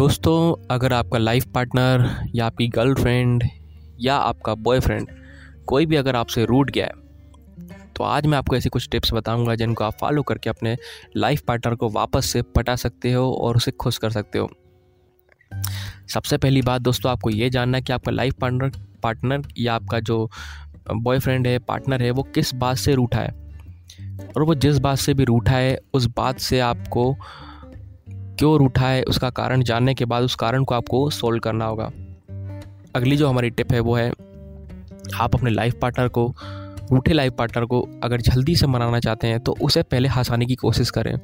दोस्तों, अगर आपका लाइफ पार्टनर या आपकी गर्लफ्रेंड या आपका बॉयफ्रेंड कोई भी अगर आपसे रूट गया है तो आज मैं आपको ऐसी कुछ टिप्स बताऊँगा जिनको आप फॉलो करके अपने लाइफ पार्टनर को वापस से पटा सकते हो और उसे खुश कर सकते हो। सबसे पहली बात दोस्तों, आपको ये जानना है कि आपका लाइफ पार्टनर पार्टनर या आपका जो बॉयफ्रेंड है पार्टनर है, वो किस बात से रूठा है। और वो जिस बात से भी रूठा है, उस बात से आपको क्यों रूठा है, उसका कारण जानने के बाद उस कारण को आपको सोल्व करना होगा। अगली जो हमारी टिप है, वो है, आप अपने लाइफ पार्टनर को, रूठे लाइफ पार्टनर को अगर जल्दी से मनाना चाहते हैं तो उसे पहले हंसाने की कोशिश करें।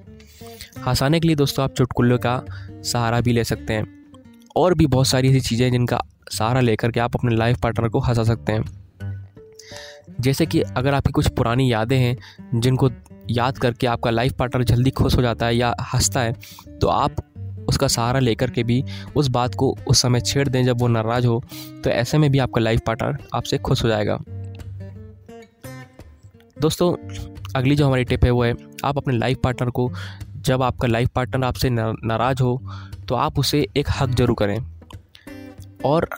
हंसाने के लिए दोस्तों, आप चुटकुल्ले का सहारा भी ले सकते हैं। और भी बहुत सारी ऐसी चीज़ें जिनका सहारा लेकर के आप अपने लाइफ पार्टनर को हंसा सकते हैं। जैसे कि अगर आपकी कुछ पुरानी यादें हैं, जिनको याद करके आपका लाइफ पार्टनर जल्दी खुश हो जाता है या हंसता है तो आप उसका सहारा लेकर के भी उस बात को उस समय छेड़ दें जब वो नाराज़ हो तो ऐसे में भी आपका लाइफ पार्टनर आपसे खुश हो जाएगा। दोस्तों, अगली जो हमारी टिप है वो है, आप अपने लाइफ पार्टनर को, जब आपका लाइफ पार्टनर आपसे नाराज़ हो तो आप उसे एक हक ज़रूर करें। और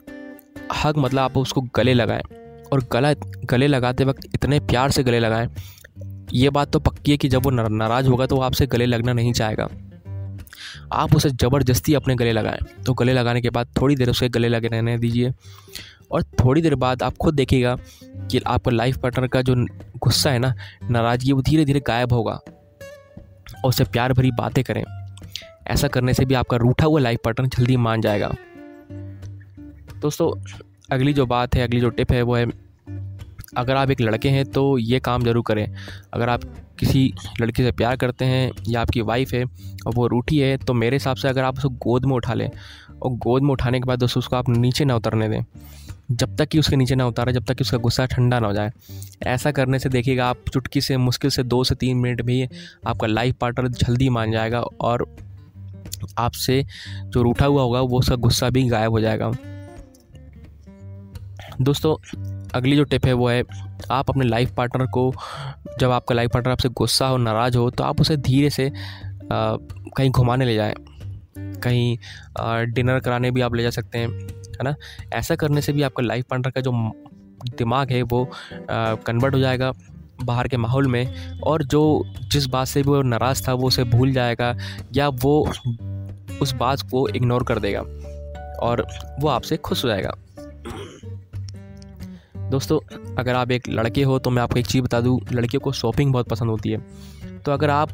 हक मतलब आप उसको गले लगाएँ, और गला, गले लगाते वक्त इतने प्यार से गले लगाएँ ये बात तो पक्की है कि जब वो नाराज़ होगा तो वो आपसे गले लगना नहीं चाहेगा। आप उसे ज़बरदस्ती अपने गले लगाएँ। तो गले लगाने के बाद थोड़ी देर उसे गले लगे रहने दीजिए। और थोड़ी देर बाद आप खुद देखिएगा कि आपका लाइफ पार्टनर का जो गुस्सा है ना, नाराज़गी वो धीरे धीरे गायब होगा। और उससे प्यार भरी बातें करें। ऐसा करने से भी आपका रूठा हुआ लाइफ पार्टनर जल्दी मान जाएगा। दोस्तों, अगली जो बात है, अगली जो टिप है, वो है अगर आप एक लड़के हैं तो ये काम ज़रूर करें। अगर आप किसी लड़की से प्यार करते हैं या आपकी वाइफ है और वो रूठी है तो मेरे हिसाब से अगर आप उसको गोद में उठा लें और गोद में उठाने के बाद दोस्तों उसको आप नीचे ना उतरने दें। जब तक कि उसके नीचे ना उतारा, जब तक कि उसका गुस्सा ठंडा ना हो जाए। ऐसा करने से देखिएगा, आप चुटकी से, मुश्किल से दो से तीन मिनट में आपका लाइफ पार्टनर जल्दी मान जाएगा और आपसे जो रूठा हुआ होगा, वो उसका गुस्सा भी गायब हो जाएगा। दोस्तों अगली जो टिप है वो है आप अपने लाइफ पार्टनर को जब आपका लाइफ पार्टनर आपसे गुस्सा हो नाराज़ हो तो आप उसे धीरे से आ, कहीं घुमाने ले जाएँ। कहीं आ, डिनर कराने भी आप ले जा सकते हैं है ना? ऐसा करने से भी आपका लाइफ पार्टनर का जो दिमाग है वो कन्वर्ट हो जाएगा बाहर के माहौल में और जो जिस बात से भी वो नाराज़ था वो उसे भूल जाएगा या वो उस बात को इग्नोर कर देगा और वो आपसे खुश हो जाएगा। दोस्तों, अगर आप एक लड़के हो तो मैं आपको एक चीज़ बता दूँ, लड़कियों को शॉपिंग बहुत पसंद होती है। तो अगर आप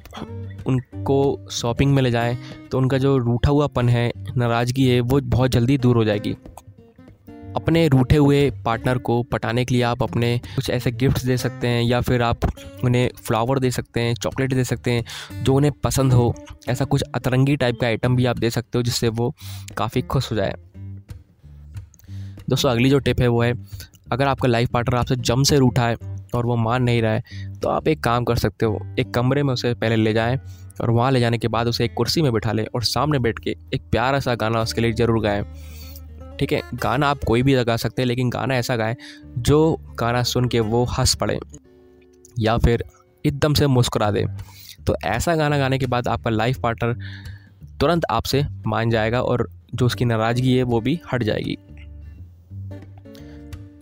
उनको शॉपिंग में ले जाएँ तो उनका जो रूठा हुआ पन है, नाराज़गी है, वो बहुत जल्दी दूर हो जाएगी। अपने रूठे हुए पार्टनर को पटाने के लिए आप अपने कुछ ऐसे गिफ्ट्स दे सकते हैं, या फिर आप उन्हें फ्लावर दे सकते हैं, चॉकलेट दे सकते हैं, जो उन्हें पसंद हो। ऐसा कुछ अतरंगी टाइप का आइटम भी आप दे सकते हो, जिससे वो काफ़ी खुश हो जाए। दोस्तों, अगली जो टिप है वो है अगर आपका लाइफ पार्टनर आपसे जम से रूठा है और वो मान नहीं रहा है तो आप एक काम कर सकते हो, एक कमरे में उसे पहले ले जाएँ और वहाँ ले जाने के बाद उसे एक कुर्सी में बिठा लें और सामने बैठ के एक प्यारा सा गाना उसके लिए ज़रूर गाएँ। ठीक है? गाना आप कोई भी गा सकते हैं, लेकिन गाना ऐसा गाएँ जो गाना सुन के वो हंस पड़े या फिर एकदम से मुस्कुरा दे। तो ऐसा गाना गाने के बाद आपका लाइफ पार्टनर तुरंत आपसे मान जाएगा और जो उसकी नाराज़गी है वो भी हट जाएगी।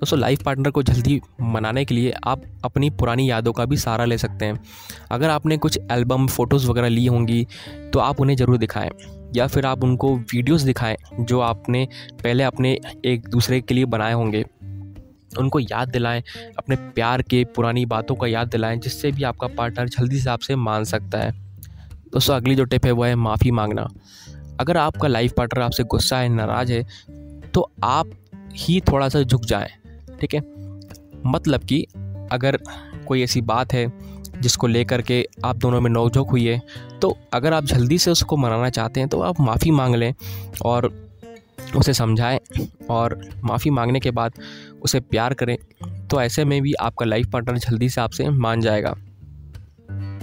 दोस्तों लाइफ पार्टनर को जल्दी मनाने के लिए आप अपनी पुरानी यादों का भी सहारा ले सकते हैं। अगर आपने कुछ एल्बम फ़ोटोज़ वगैरह ली होंगी तो आप उन्हें ज़रूर दिखाएँ। या फिर आप उनको वीडियोस दिखाएँ, जो आपने पहले अपने एक दूसरे के लिए बनाए होंगे। उनको याद दिलाएँ, अपने प्यार के, पुरानी बातों का याद दिलाएँ, जिससे भी आपका पार्टनर जल्दी से आपसे मान सकता है। दोस्तों, अगली जो टिप है, वो है माफ़ी मांगना। अगर आपका लाइफ पार्टनर आपसे गुस्सा है, नाराज़ है तो आप ही थोड़ा सा झुक जाएँ। ठीक है? मतलब कि अगर कोई ऐसी बात है जिसको लेकर के आप दोनों में नोकझोंक हुई है तो अगर आप जल्दी से उसको मनाना चाहते हैं तो आप माफ़ी मांग लें और उसे समझाएँ और माफ़ी मांगने के बाद उसे प्यार करें तो ऐसे में भी आपका लाइफ पार्टनर जल्दी से आपसे मान जाएगा।